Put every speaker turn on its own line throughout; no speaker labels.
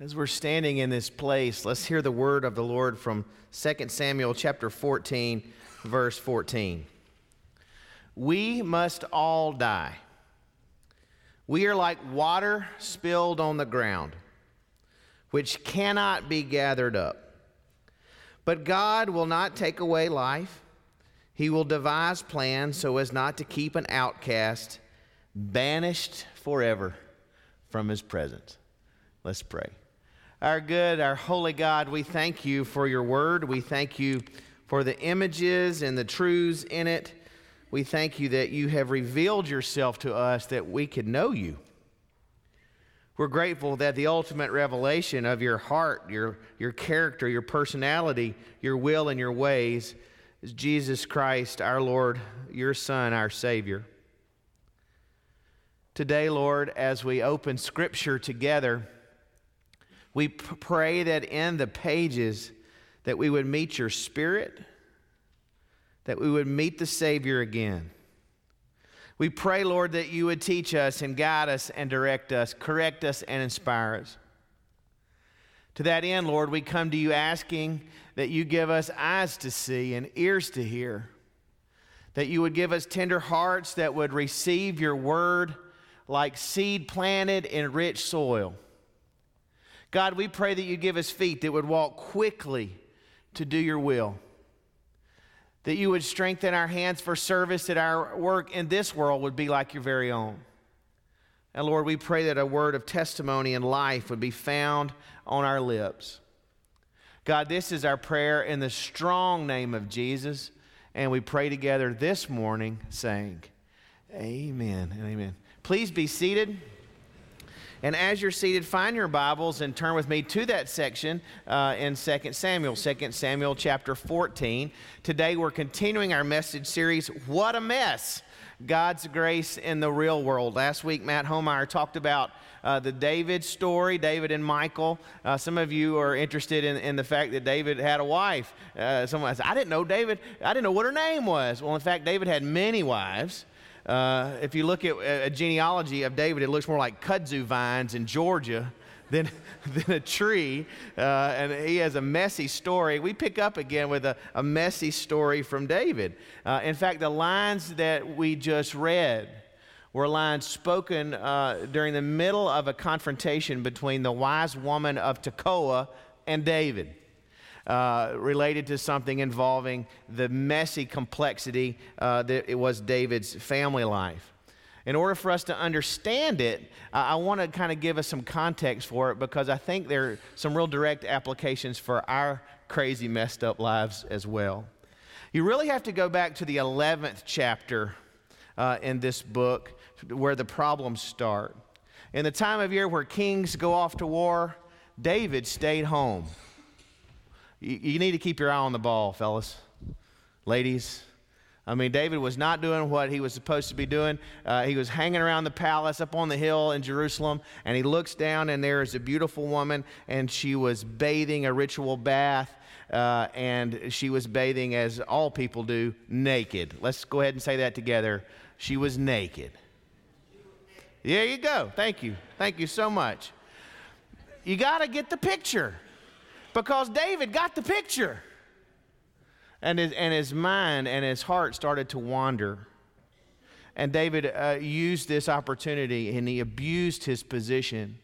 As we're standing in this place, let's hear the word of the Lord from 2 Samuel chapter 14, verse 14. We must all die. We are like water spilled on the ground, which cannot be gathered up. But God will not take away life. He will devise plans so as not to keep an outcast banished forever from his presence. Let's pray. Our good, our holy God, we thank you for your word. We thank you for the images and the truths in it. We thank you that you have revealed yourself to us that we could know you. We're grateful that the ultimate revelation of your heart, your, your character, your personality, your will, and your ways is Jesus Christ, our Lord, your Son, our Savior. Today, Lord, as we open Scripture together, we pray that in the pages that we would meet your spirit, that we would meet the Savior again. We pray, Lord, that you would teach us and guide us and direct us, correct us and inspire us. To that end, Lord, we come to you asking that you give us eyes to see and ears to hear, that you would give us tender hearts that would receive your word like seed planted in rich soil God, we pray that you give us feet that would walk quickly to do your will. That you would strengthen our hands for service, that our work in this world would be like your very own. And Lord, we pray that a word of testimony and life would be found on our lips. God, this is our prayer in the strong name of Jesus. And we pray together this morning saying, Amen and amen. Please be seated. And as you're seated, find your Bibles and turn with me to that section uh, in 2 Samuel, 2 Samuel chapter 14. Today we're continuing our message series, What a Mess! God's Grace in the Real World. Last week, Matt Homeyer talked about uh, the David story, David and Michal. Uh, some of you are interested in, in the fact that David had a wife. Uh, someone said, I didn't know David, I didn't know what her name was. Well, in fact, David had many wives. Uh, if you look at a genealogy of David, it looks more like kudzu vines in Georgia than, than a tree. Uh, and he has a messy story. We pick up again with a, a messy story from David. Uh, in fact, the lines that we just read were lines spoken uh, during the middle of a confrontation between the wise woman of Tekoa and David. Uh, related to something involving the messy complexity uh, that it was David's family life. In order for us to understand it, uh, I want to kind of give us some context for it because I think there are some real direct applications for our crazy, messed up lives as well. You really have to go back to the 11th chapter uh, in this book where the problems start. In the time of year where kings go off to war, David stayed home. You, need to keep your eye on the ball, fellas, ladies. I mean, David was not doing what he was supposed to be doing. Uh, he was hanging around the palace up on the hill in Jerusalem, and he looks down, and there is a beautiful woman, and she was bathing a ritual bath, uh, and she was bathing as all people do, naked. Let's go ahead and say that together. She was naked. There you go. Thank you. Thank you so much. You got to get the picture because David got the picture. And his, and his mind and his heart started to wander. And David uh, used this opportunity and he abused his position.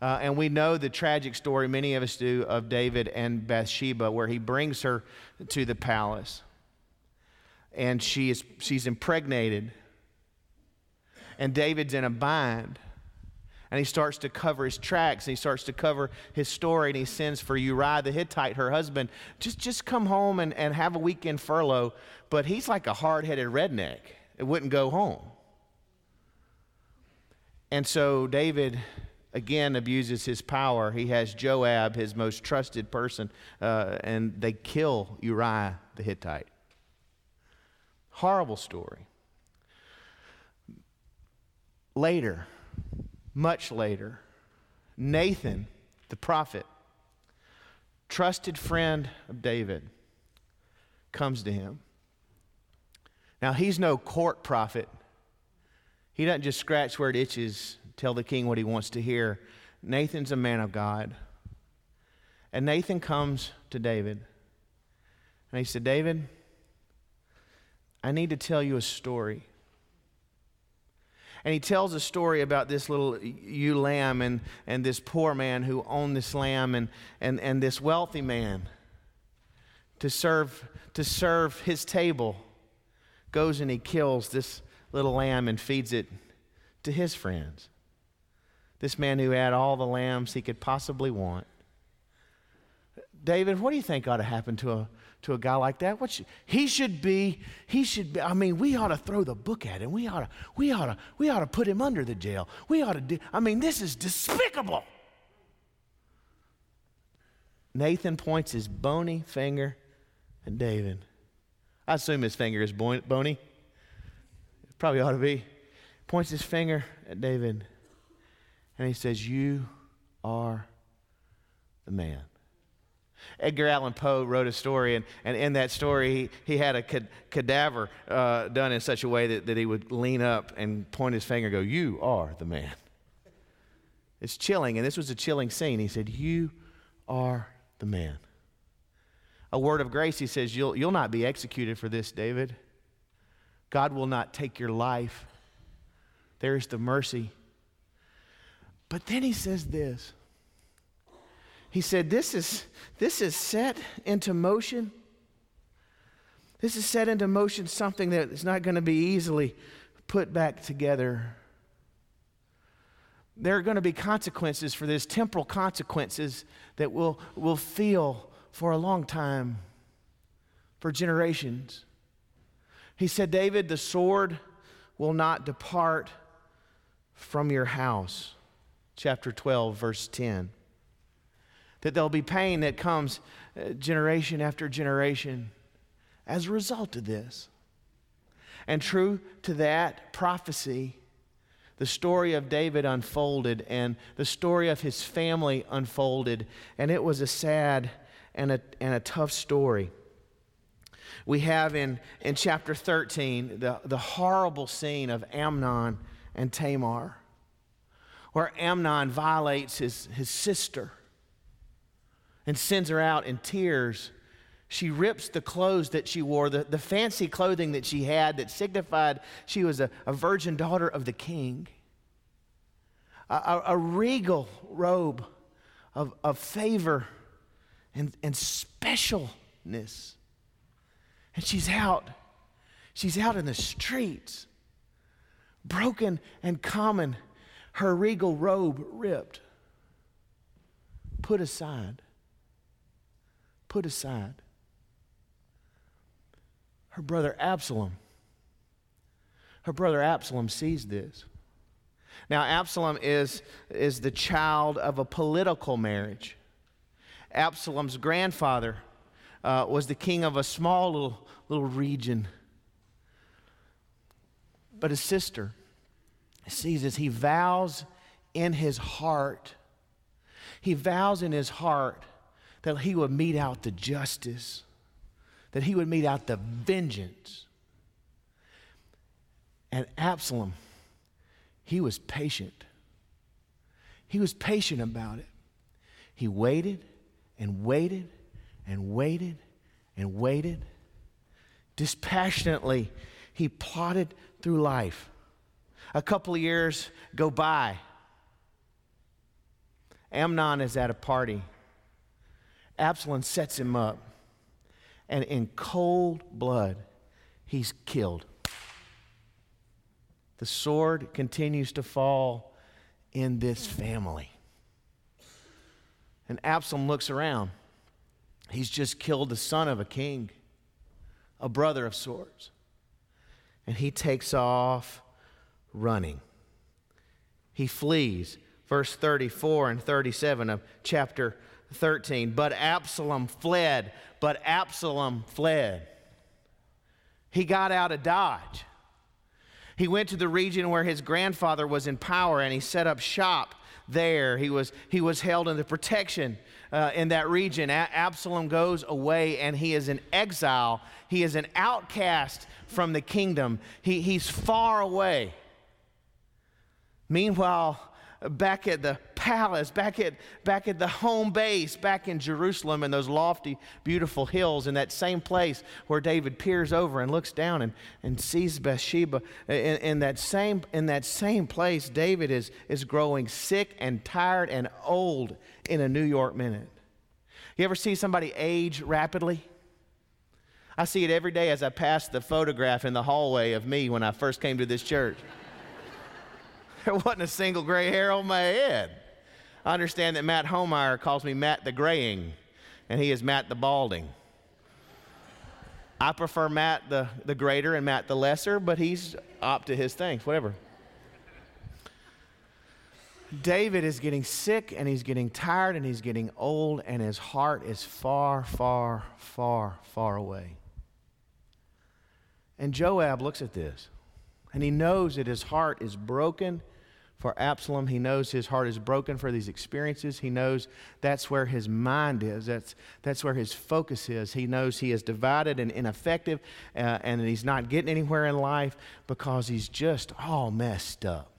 Uh, and we know the tragic story, many of us do, of David and Bathsheba, where he brings her to the palace. And she is, she's impregnated. And David's in a bind and he starts to cover his tracks and he starts to cover his story and he sends for Uriah the Hittite, her husband, just, just come home and, and have a weekend furlough. But he's like a hard headed redneck. It wouldn't go home. And so David again abuses his power. He has Joab, his most trusted person, uh, and they kill Uriah the Hittite. Horrible story. Later, much later, Nathan, the prophet, trusted friend of David, comes to him. Now, he's no court prophet. He doesn't just scratch where it itches, tell the king what he wants to hear. Nathan's a man of God. And Nathan comes to David. And he said, David, I need to tell you a story. And he tells a story about this little ewe lamb and, and this poor man who owned this lamb and, and, and this wealthy man to serve, to serve his table goes and he kills this little lamb and feeds it to his friends. This man who had all the lambs he could possibly want. David, what do you think ought to happen to a, to a guy like that? What should, he should be, he should be, I mean, we ought to throw the book at him. We ought to, we ought to, we ought to put him under the jail. We ought to do, I mean, this is despicable. Nathan points his bony finger at David. I assume his finger is bony. Probably ought to be. Points his finger at David and he says, You are the man. Edgar Allan Poe wrote a story, and, and in that story, he, he had a cad- cadaver uh, done in such a way that, that he would lean up and point his finger and go, You are the man. It's chilling, and this was a chilling scene. He said, You are the man. A word of grace, he says, You'll, you'll not be executed for this, David. God will not take your life. There's the mercy. But then he says this he said, This is, this is set into motion. This is set into motion something that is not going to be easily put back together. There are going to be consequences for this, temporal consequences that we'll, we'll feel for a long time, for generations. He said, David, the sword will not depart from your house. Chapter 12, verse 10 that there'll be pain that comes uh, generation after generation as a result of this. And true to that prophecy, the story of David unfolded and the story of his family unfolded, and it was a sad and a, and a tough story. We have in, in chapter 13 the, the horrible scene of Amnon and Tamar, where Amnon violates his, his sister and sends her out in tears. She rips the clothes that she wore, the, the fancy clothing that she had that signified she was a, a virgin daughter of the king. A, a, a regal robe of, of favor and, and specialness. And she's out. She's out in the streets, broken and common, her regal robe ripped, put aside put aside. Her brother Absalom. Her brother Absalom sees this. Now, Absalom is, is the child of a political marriage. Absalom's grandfather uh, was the king of a small little, little region. But his sister sees this. He vows in his heart, he vows in his heart that he would mete out the justice, that he would mete out the vengeance. And Absalom, he was patient. He was patient about it. He waited and waited and waited and waited. Dispassionately, he plodded through life. A couple of years go by. Amnon is at a party Absalom sets him up, and in cold blood, he's killed. The sword continues to fall in this family. And Absalom looks around. He's just killed the son of a king, a brother of sorts. And he takes off running. He flees. Verse 34 and 37 of chapter 13. But Absalom fled, but Absalom fled. He got out of Dodge. He went to the region where his grandfather was in power and he set up shop there. He was, he was held in the protection uh, in that region. A- Absalom goes away and he is in exile. He is an outcast from the kingdom. He, he's far away. Meanwhile, back at the palace, back at, back at the home base, back in Jerusalem in those lofty, beautiful hills, in that same place where David peers over and looks down and, and sees Bathsheba. In, in, that same, in that same place, David is, is growing sick and tired and old in a New York minute. You ever see somebody age rapidly? I see it every day as I pass the photograph in the hallway of me when I first came to this church. there wasn't a single gray hair on my head. I understand that Matt Homeyer calls me Matt the Graying, and he is Matt the Balding. I prefer Matt the, the greater and Matt the lesser, but he's up to his things, whatever. David is getting sick and he's getting tired and he's getting old, and his heart is far, far, far, far away. And Joab looks at this and he knows that his heart is broken for Absalom. He knows his heart is broken for these experiences. He knows that's where his mind is, that's, that's where his focus is. He knows he is divided and ineffective uh, and he's not getting anywhere in life because he's just all messed up.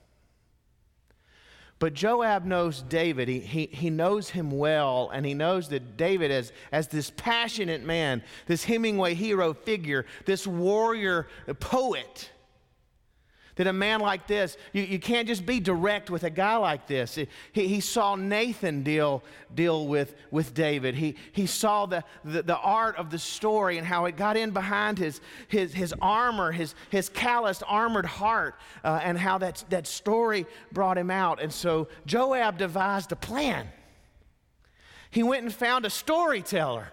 But Joab knows David. He, he, he knows him well, and he knows that David, as, as this passionate man, this Hemingway hero figure, this warrior poet, that a man like this, you, you can't just be direct with a guy like this. He, he saw Nathan deal, deal with, with David. He, he saw the, the, the art of the story and how it got in behind his, his, his armor, his, his calloused, armored heart, uh, and how that, that story brought him out. And so Joab devised a plan. He went and found a storyteller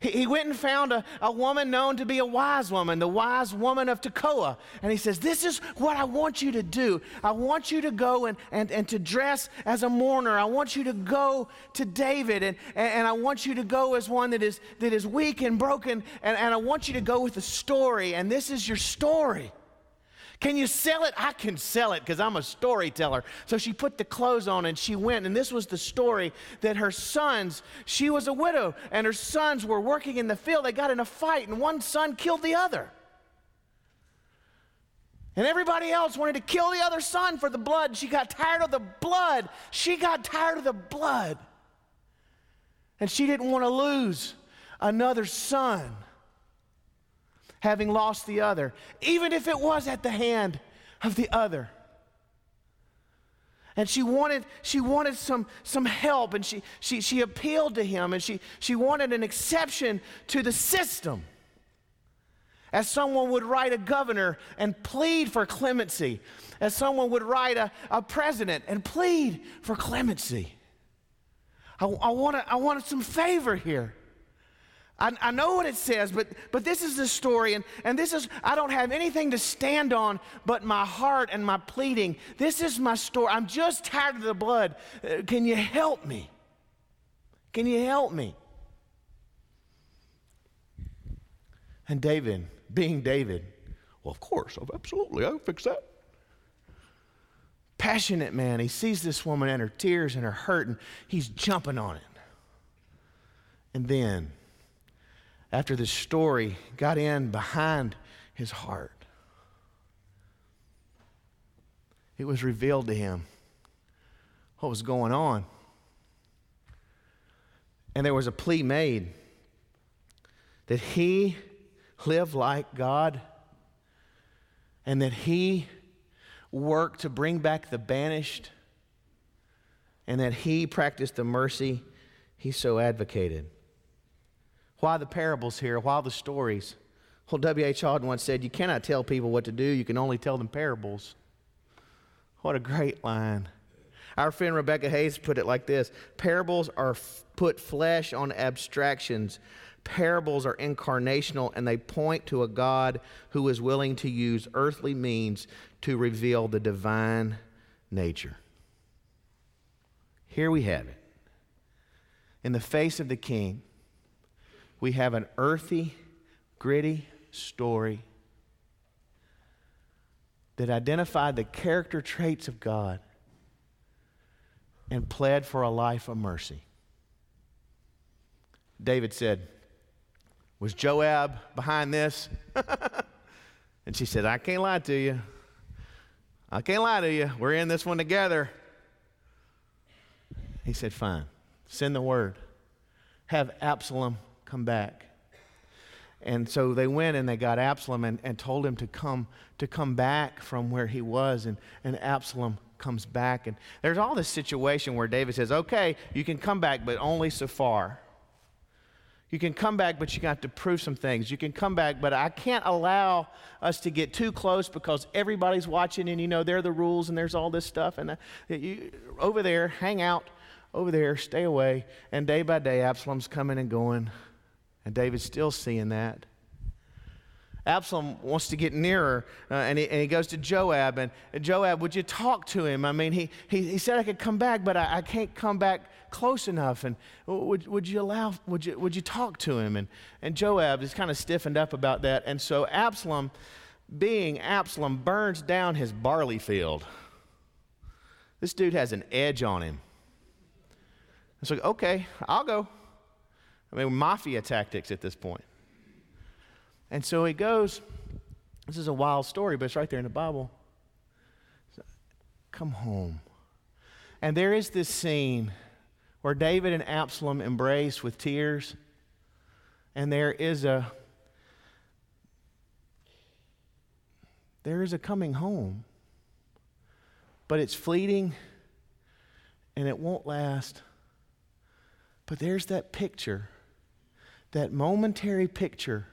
he, went and found a, a woman known to be a wise woman, the wise woman of Tekoa. And he says, This is what I want you to do. I want you to go and, and, and to dress as a mourner. I want you to go to David, and, and, and I want you to go as one that is, that is weak and broken, and, and I want you to go with a story. And this is your story. Can you sell it? I can sell it because I'm a storyteller. So she put the clothes on and she went. And this was the story that her sons, she was a widow, and her sons were working in the field. They got in a fight, and one son killed the other. And everybody else wanted to kill the other son for the blood. She got tired of the blood. She got tired of the blood. And she didn't want to lose another son having lost the other, even if it was at the hand of the other. And she wanted, she wanted some, some help, and she, she, she appealed to him, and she, she wanted an exception to the system. As someone would write a governor and plead for clemency, as someone would write a, a president and plead for clemency. I, I, wanted, I wanted some favor here. I, I, know what it says, but, but this is the story, and, and this is, I don't have anything to stand on but my heart and my pleading. This is my story. I'm just tired of the blood. Uh, can you help me? Can you help me? And David, being David, well, of course, absolutely, I'll fix that. Passionate man, he sees this woman and her tears and her hurt, and he's jumping on it. And then, after this story got in behind his heart, it was revealed to him what was going on. And there was a plea made that he live like God and that he work to bring back the banished and that he practiced the mercy he so advocated. Why the parables here? Why the stories? Well, W.H. Auden once said, You cannot tell people what to do, you can only tell them parables. What a great line. Our friend Rebecca Hayes put it like this Parables are f- put flesh on abstractions. Parables are incarnational and they point to a God who is willing to use earthly means to reveal the divine nature. Here we have it. In the face of the king, we have an earthy, gritty story that identified the character traits of God and pled for a life of mercy. David said, Was Joab behind this? and she said, I can't lie to you. I can't lie to you. We're in this one together. He said, Fine, send the word. Have Absalom come back. And so they went and they got Absalom and, and told him to come to come back from where he was. And, and Absalom comes back. And there's all this situation where David says, Okay, you can come back, but only so far. You can come back, but you got to prove some things. You can come back, but I can't allow us to get too close because everybody's watching, and you know, there are the rules, and there's all this stuff. And uh, you, over there, hang out over there, stay away. And day by day, Absalom's coming and going, and David's still seeing that. Absalom wants to get nearer, uh, and, he, and, he, goes to Joab. And, Joab, would you talk to him? I mean, he, he, he said I could come back, but I, I can't come back close enough. And would, would you allow, would you, would you talk to him? And, and Joab is kind of stiffened up about that. And so Absalom, being Absalom, burns down his barley field. This dude has an edge on him. It's like, okay, I'll go. I mean, mafia tactics at this point. And so he goes, this is a wild story, but it's right there in the Bible. Come home. And there is this scene where David and Absalom embrace with tears, and there is a there is a coming home. But it's fleeting and it won't last. But there's that picture, that momentary picture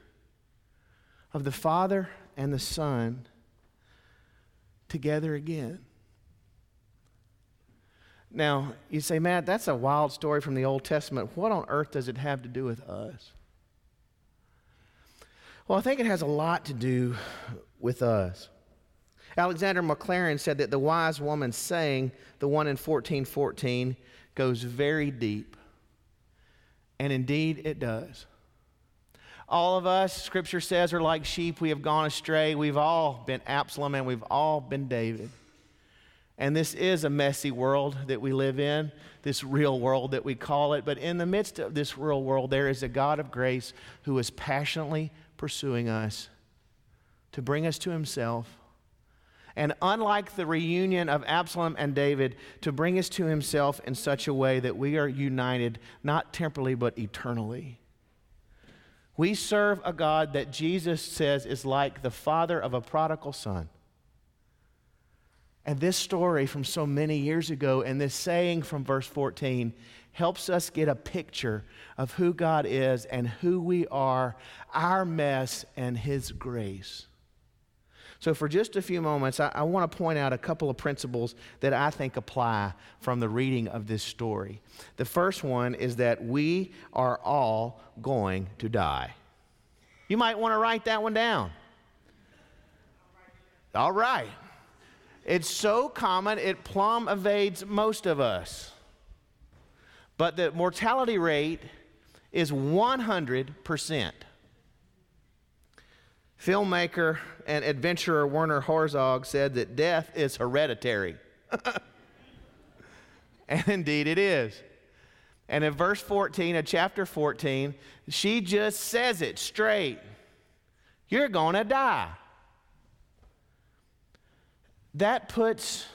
of the Father and the Son together again. Now, you say, Matt, that's a wild story from the Old Testament. What on earth does it have to do with us? Well, I think it has a lot to do with us. Alexander Maclaren said that the wise woman saying, the one in 1414, goes very deep. And indeed, it does. All of us, Scripture says, are like sheep. We have gone astray. We've all been Absalom and we've all been David. And this is a messy world that we live in, this real world that we call it. But in the midst of this real world, there is a God of grace who is passionately pursuing us to bring us to himself. And unlike the reunion of Absalom and David, to bring us to himself in such a way that we are united, not temporally, but eternally. We serve a God that Jesus says is like the father of a prodigal son. And this story from so many years ago and this saying from verse 14 helps us get a picture of who God is and who we are, our mess, and His grace. So, for just a few moments, I, I want to point out a couple of principles that I think apply from the reading of this story. The first one is that we are all going to die. You might want to write that one down. All right. It's so common, it plumb evades most of us. But the mortality rate is 100%. Filmmaker and adventurer Werner Herzog said that death is hereditary. and indeed it is. And in verse 14 of chapter 14, she just says it straight You're going to die. That puts,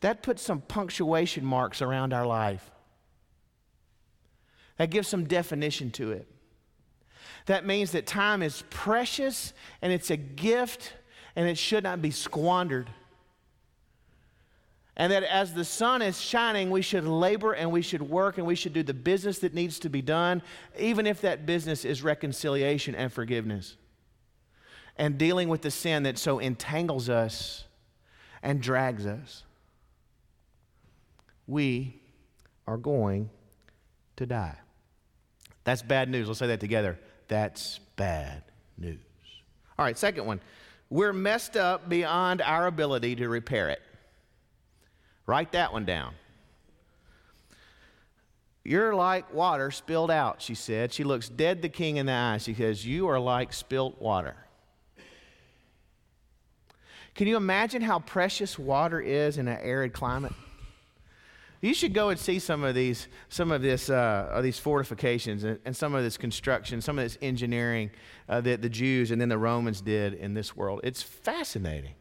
that puts some punctuation marks around our life. That gives some definition to it. That means that time is precious and it's a gift and it should not be squandered. And that as the sun is shining, we should labor and we should work and we should do the business that needs to be done, even if that business is reconciliation and forgiveness. And dealing with the sin that so entangles us and drags us. We are going to die. That's bad news. Let's say that together. That's bad news. All right, second one. We're messed up beyond our ability to repair it. Write that one down. You're like water spilled out, she said. She looks dead the king in the eye. She says, You are like spilt water. Can you imagine how precious water is in an arid climate? You should go and see some of these, some of this, uh, these fortifications and, and, some of this construction, some of this engineering uh, that the Jews and then the Romans did in this world. It's fascinating.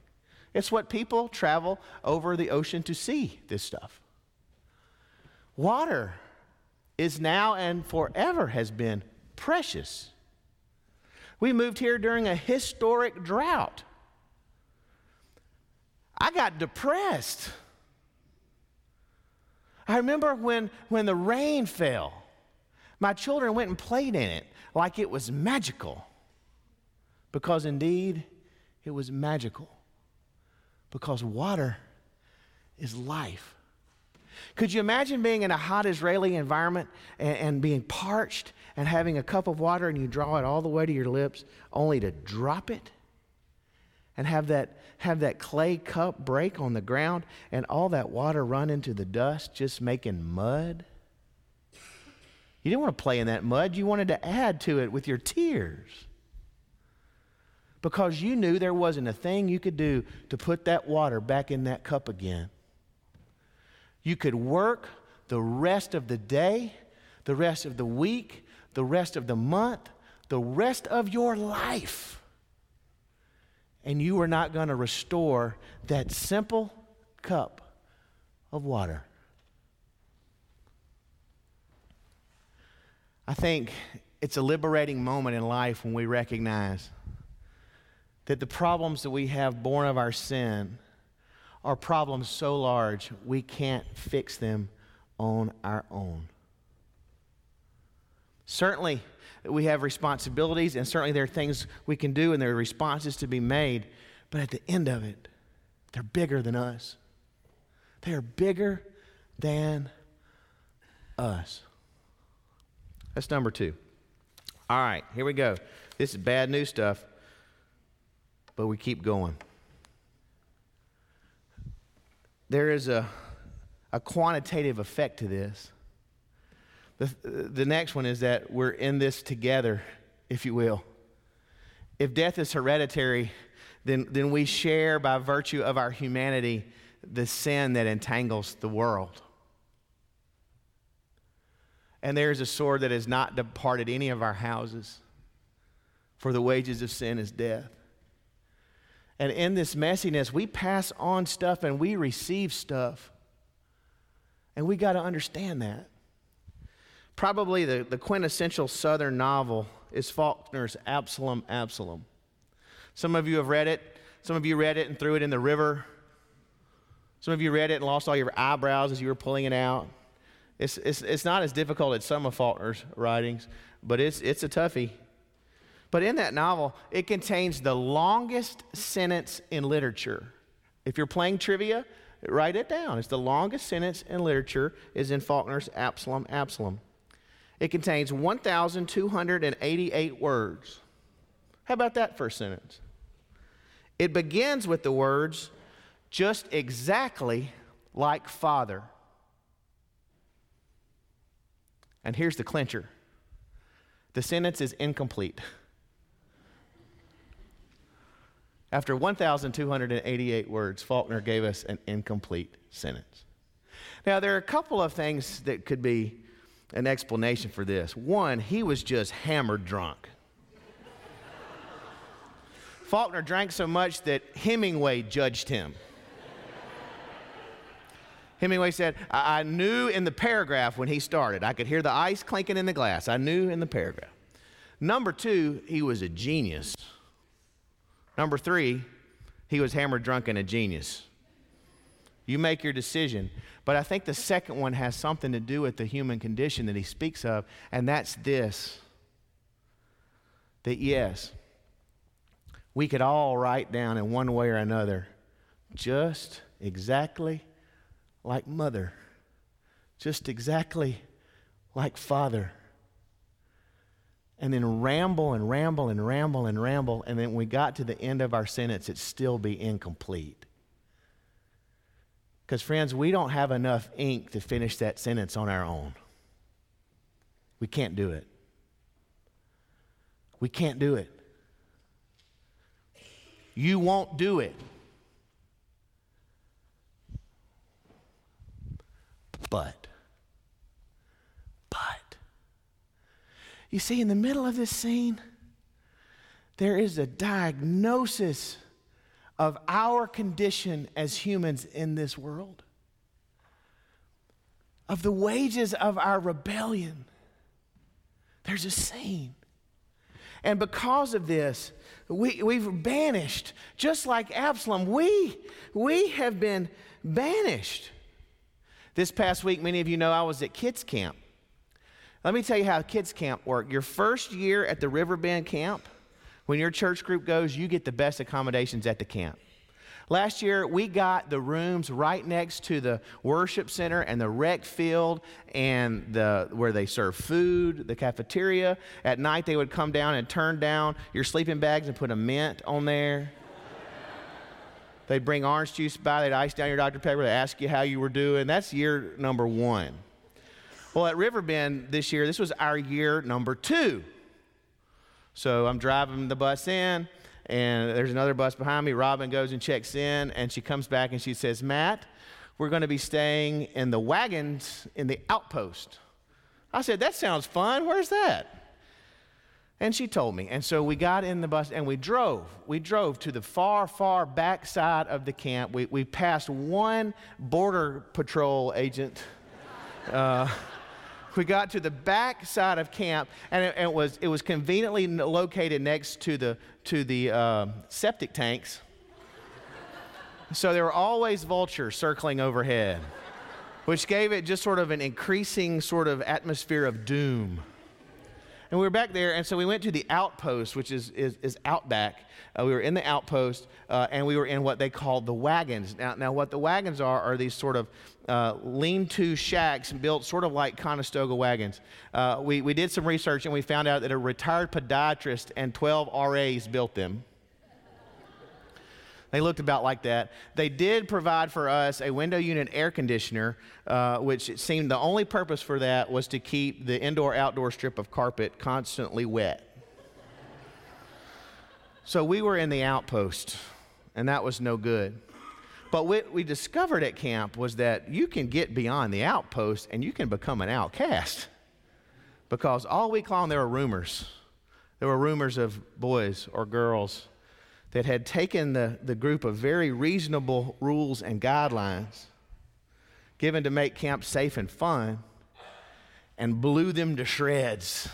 It's what people travel over the ocean to see this stuff. Water is now and forever has been precious. We moved here during a historic drought. I got depressed. I remember when, when the rain fell, my children went and played in it like it was magical. Because indeed, it was magical. Because water is life. Could you imagine being in a hot Israeli environment and, and, being parched and having a cup of water and you draw it all the way to your lips only to drop it and have that, have that clay cup break on the ground and all that water run into the dust, just making mud? You didn't want to play in that mud, you wanted to add to it with your tears because you knew there wasn't a thing you could do to put that water back in that cup again. You could work the rest of the day, the rest of the week, the rest of the month, the rest of your life, and you are not going to restore that simple cup of water. I think it's a liberating moment in life when we recognize that the problems that we have born of our sin are problems so large we can't fix them on our own. Certainly, we have responsibilities, and certainly there are things we can do, and there are responses to be made, but at the end of it, they're bigger than us. They are bigger than us. That's number two. All right, here we go. This is bad news stuff but we keep going. There is a, a quantitative effect to this. The, the next one is that we're in this together, if you will. If death is hereditary, then, then we share by virtue of our humanity the sin that entangles the world. And there is a sword that has not departed any of our houses, for the wages of sin is death. And in this messiness, we pass on stuff and we receive stuff. And we got to understand that. Probably the, the quintessential Southern novel is Faulkner's Absalom, Absalom. Some of you have read it. Some of you read it and threw it in the river. Some of you read it and lost all your eyebrows as you were pulling it out. It's, it's, it's not as difficult as some of Faulkner's writings, but it's, it's a toughie. But in that novel, it contains the longest sentence in literature. If you're playing trivia, write it down. It's the longest sentence in literature is in Faulkner's Absalom, Absalom. It contains 1,288 words. How about that first sentence? It begins with the words, just exactly like Father. And here's the clincher the sentence is incomplete. After 1,288 words, Faulkner gave us an incomplete sentence. Now, there are a couple of things that could be an explanation for this. One, he was just hammered drunk. Faulkner drank so much that Hemingway judged him. Hemingway said, I-, I knew in the paragraph when he started, I could hear the ice clinking in the glass. I knew in the paragraph. Number two, he was a genius. Number three, he was hammered drunk and a genius. You make your decision. But I think the second one has something to do with the human condition that he speaks of, and that's this that yes, we could all write down in one way or another just exactly like mother, just exactly like father and then ramble and ramble and ramble and ramble, and then we got to the end of our sentence, it'd still be incomplete. Because, friends, we don't have enough ink to finish that sentence on our own. We can't do it. We can't do it. You won't do it. But but, You see, in the middle of this scene, there is a diagnosis of our condition as humans in this world. of the wages of our rebellion. There's a scene. And because of this, we, we've banished, just like Absalom, we, we have been banished. This past week, many of you know I was at kids' camp. Let me tell you how kids' camp worked. Your first year at the Riverbend camp, when your church group goes, you get the best accommodations at the camp. Last year, we got the rooms right next to the worship center and the rec field and the, where they serve food, the cafeteria. At night, they would come down and turn down your sleeping bags and put a mint on there. They'd bring orange juice by, they'd ice down your Dr. Pepper, they'd ask you how you were doing. That's year number one. Well, at Riverbend this year, this was our year number two. So I'm driving the bus in, and there's another bus behind me. Robin goes and checks in, and she comes back and she says, Matt, we're going to be staying in the wagons in the outpost. I said, That sounds fun. Where's that? And she told me. And so we got in the bus and we drove. We drove to the far, far back side of the camp. We, we passed one border patrol agent. Uh, we got to the back side of camp, and it, it was, it was conveniently located next to the, to the uh, septic tanks. so there were always vultures circling overhead, which gave it just sort of an increasing sort of atmosphere of doom. And we were back there, and so we went to the outpost, which is, is, is outback. Uh, we were in the outpost, uh, and we were in what they called the wagons. Now, now what the wagons are are these sort of uh, lean-to shacks built sort of like Conestoga wagons. Uh, we, we did some research, and we found out that a retired podiatrist and 12 RAs built them. They looked about like that. They did provide for us a window unit air conditioner, uh, which it seemed the only purpose for that was to keep the indoor outdoor strip of carpet constantly wet. so we were in the outpost, and that was no good. But what we discovered at camp was that you can get beyond the outpost and you can become an outcast. Because all week long there were rumors. There were rumors of boys or girls that had taken the, the group of very reasonable rules and guidelines given to make camp safe and fun and blew them to shreds.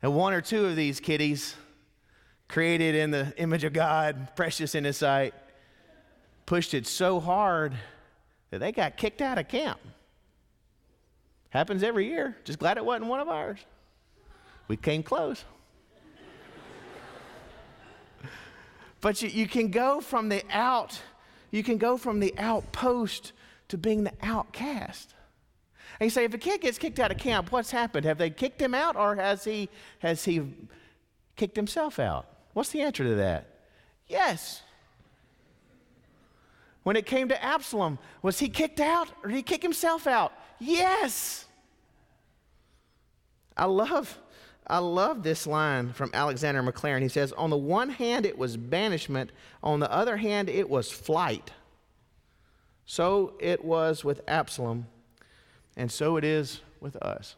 And one or two of these kiddies, created in the image of God, precious in His sight, pushed it so hard that they got kicked out of camp. Happens every year. Just glad it wasn't one of ours. We came close. But you, you can go from the out, you can go from the outpost to being the outcast. And you say, if a kid gets kicked out of camp, what's happened? Have they kicked him out or has he, has he kicked himself out? What's the answer to that? Yes. When it came to Absalom, was he kicked out or did he kick himself out? Yes. I love I love this line from Alexander Maclaren. He says, On the one hand, it was banishment, on the other hand, it was flight. So it was with Absalom, and so it is with us.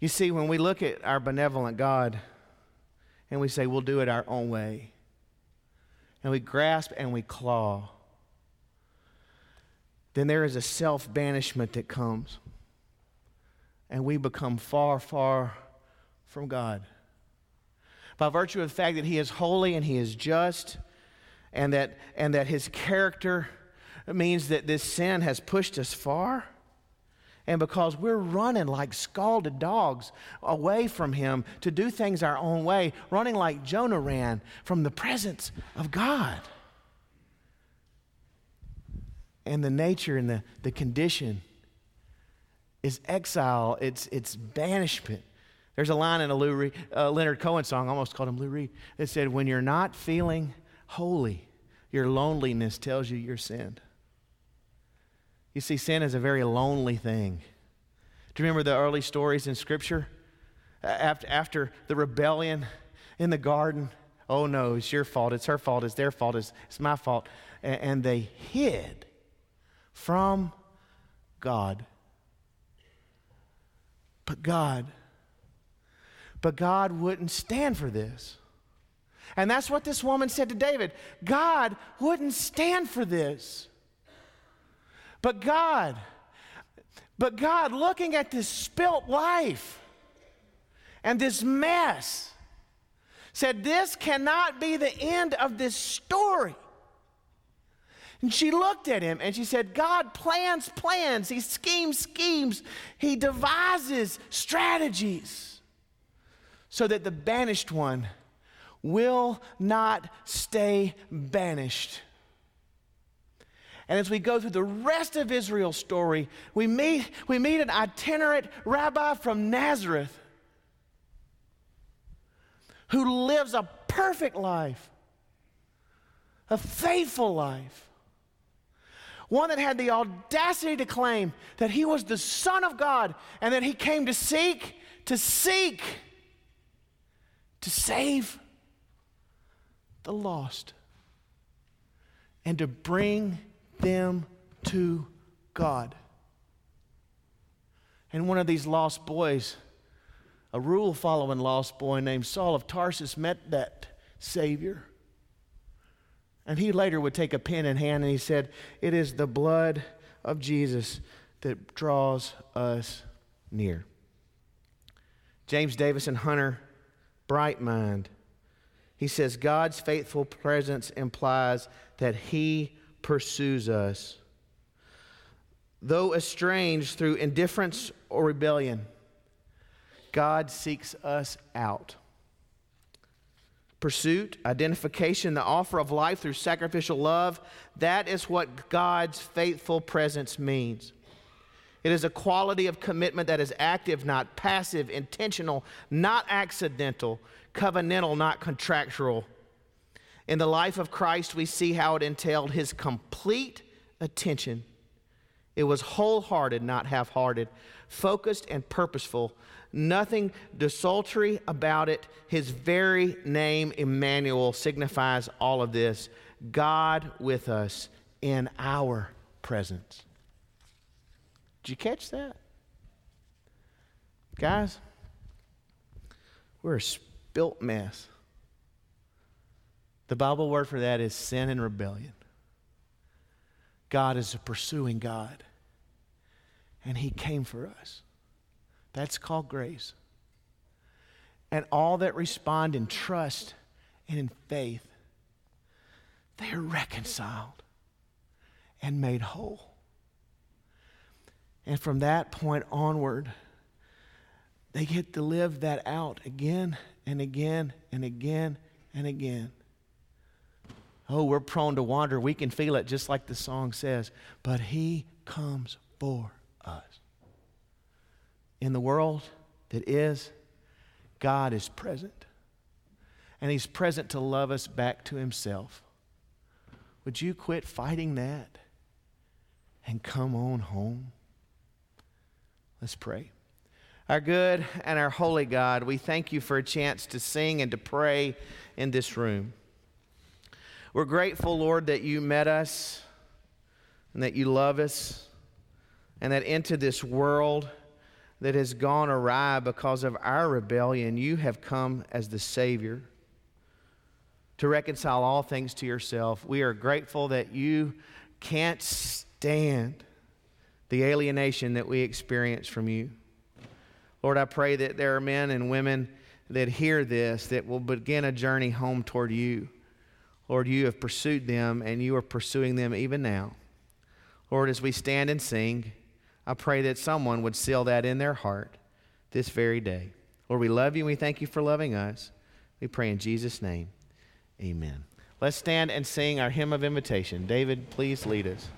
You see, when we look at our benevolent God and we say, We'll do it our own way, and we grasp and we claw, then there is a self banishment that comes and we become far, far from God. By virtue of the fact that He is holy and He is just, and that, and that His character means that this sin has pushed us far. And because we're running like scalded dogs away from Him to do things our own way, running like Jonah ran from the presence of God. And the nature and the, the condition is exile, it's, it's banishment. There's a line in a Lou Reed, uh, Leonard Cohen song, I almost called him Lou Reed, that said, When you're not feeling holy, your loneliness tells you you're sinned. You see, sin is a very lonely thing. Do you remember the early stories in Scripture? After, after the rebellion in the garden, oh no, it's your fault, it's her fault, it's their fault, it's, it's my fault. And, and they hid from God. But God, but God wouldn't stand for this. And that's what this woman said to David God wouldn't stand for this. But God, but God, looking at this spilt life and this mess, said, This cannot be the end of this story. And she looked at him and she said, God plans plans, He schemes schemes, He devises strategies so that the banished one will not stay banished. And as we go through the rest of Israel's story, we meet, we meet an itinerant rabbi from Nazareth who lives a perfect life, a faithful life, one that had the audacity to claim that he was the Son of God and that he came to seek, to seek, to save the lost and to bring them to God. And one of these lost boys, a rule following lost boy named Saul of Tarsus, met that Savior. And he later would take a pen in hand and he said, It is the blood of Jesus that draws us near. James Davison Hunter, bright mind. He says, God's faithful presence implies that he pursues us. Though estranged through indifference or rebellion, God seeks us out. Pursuit, identification, the offer of life through sacrificial love, that is what God's faithful presence means. It is a quality of commitment that is active, not passive, intentional, not accidental, covenantal, not contractual in the life of Christ, we see how it entailed his complete attention. It was wholehearted, not half hearted, focused and purposeful. Nothing desultory about it. His very name, Emmanuel, signifies all of this God with us in our presence. Did you catch that? Guys, we're a spilt mess. The Bible word for that is sin and rebellion. God is a pursuing God, and He came for us. That's called grace. And all that respond in trust and in faith, they are reconciled and made whole. And from that point onward, they get to live that out again and again and again and again. Oh, we're prone to wander. We can feel it just like the song says. But He comes for us. In the world that is, God is present. And He's present to love us back to Himself. Would you quit fighting that and come on home? Let's pray. Our good and our holy God, we thank you for a chance to sing and to pray in this room. We're grateful, Lord, that you met us and that you love us and that into this world that has gone awry because of our rebellion, you have come as the Savior to reconcile all things to yourself. We are grateful that you can't stand the alienation that we experience from you. Lord, I pray that there are men and women that hear this that will begin a journey home toward you. Lord, you have pursued them and you are pursuing them even now. Lord, as we stand and sing, I pray that someone would seal that in their heart this very day. Lord, we love you and we thank you for loving us. We pray in Jesus' name. Amen. Let's stand and sing our hymn of invitation. David, please lead us.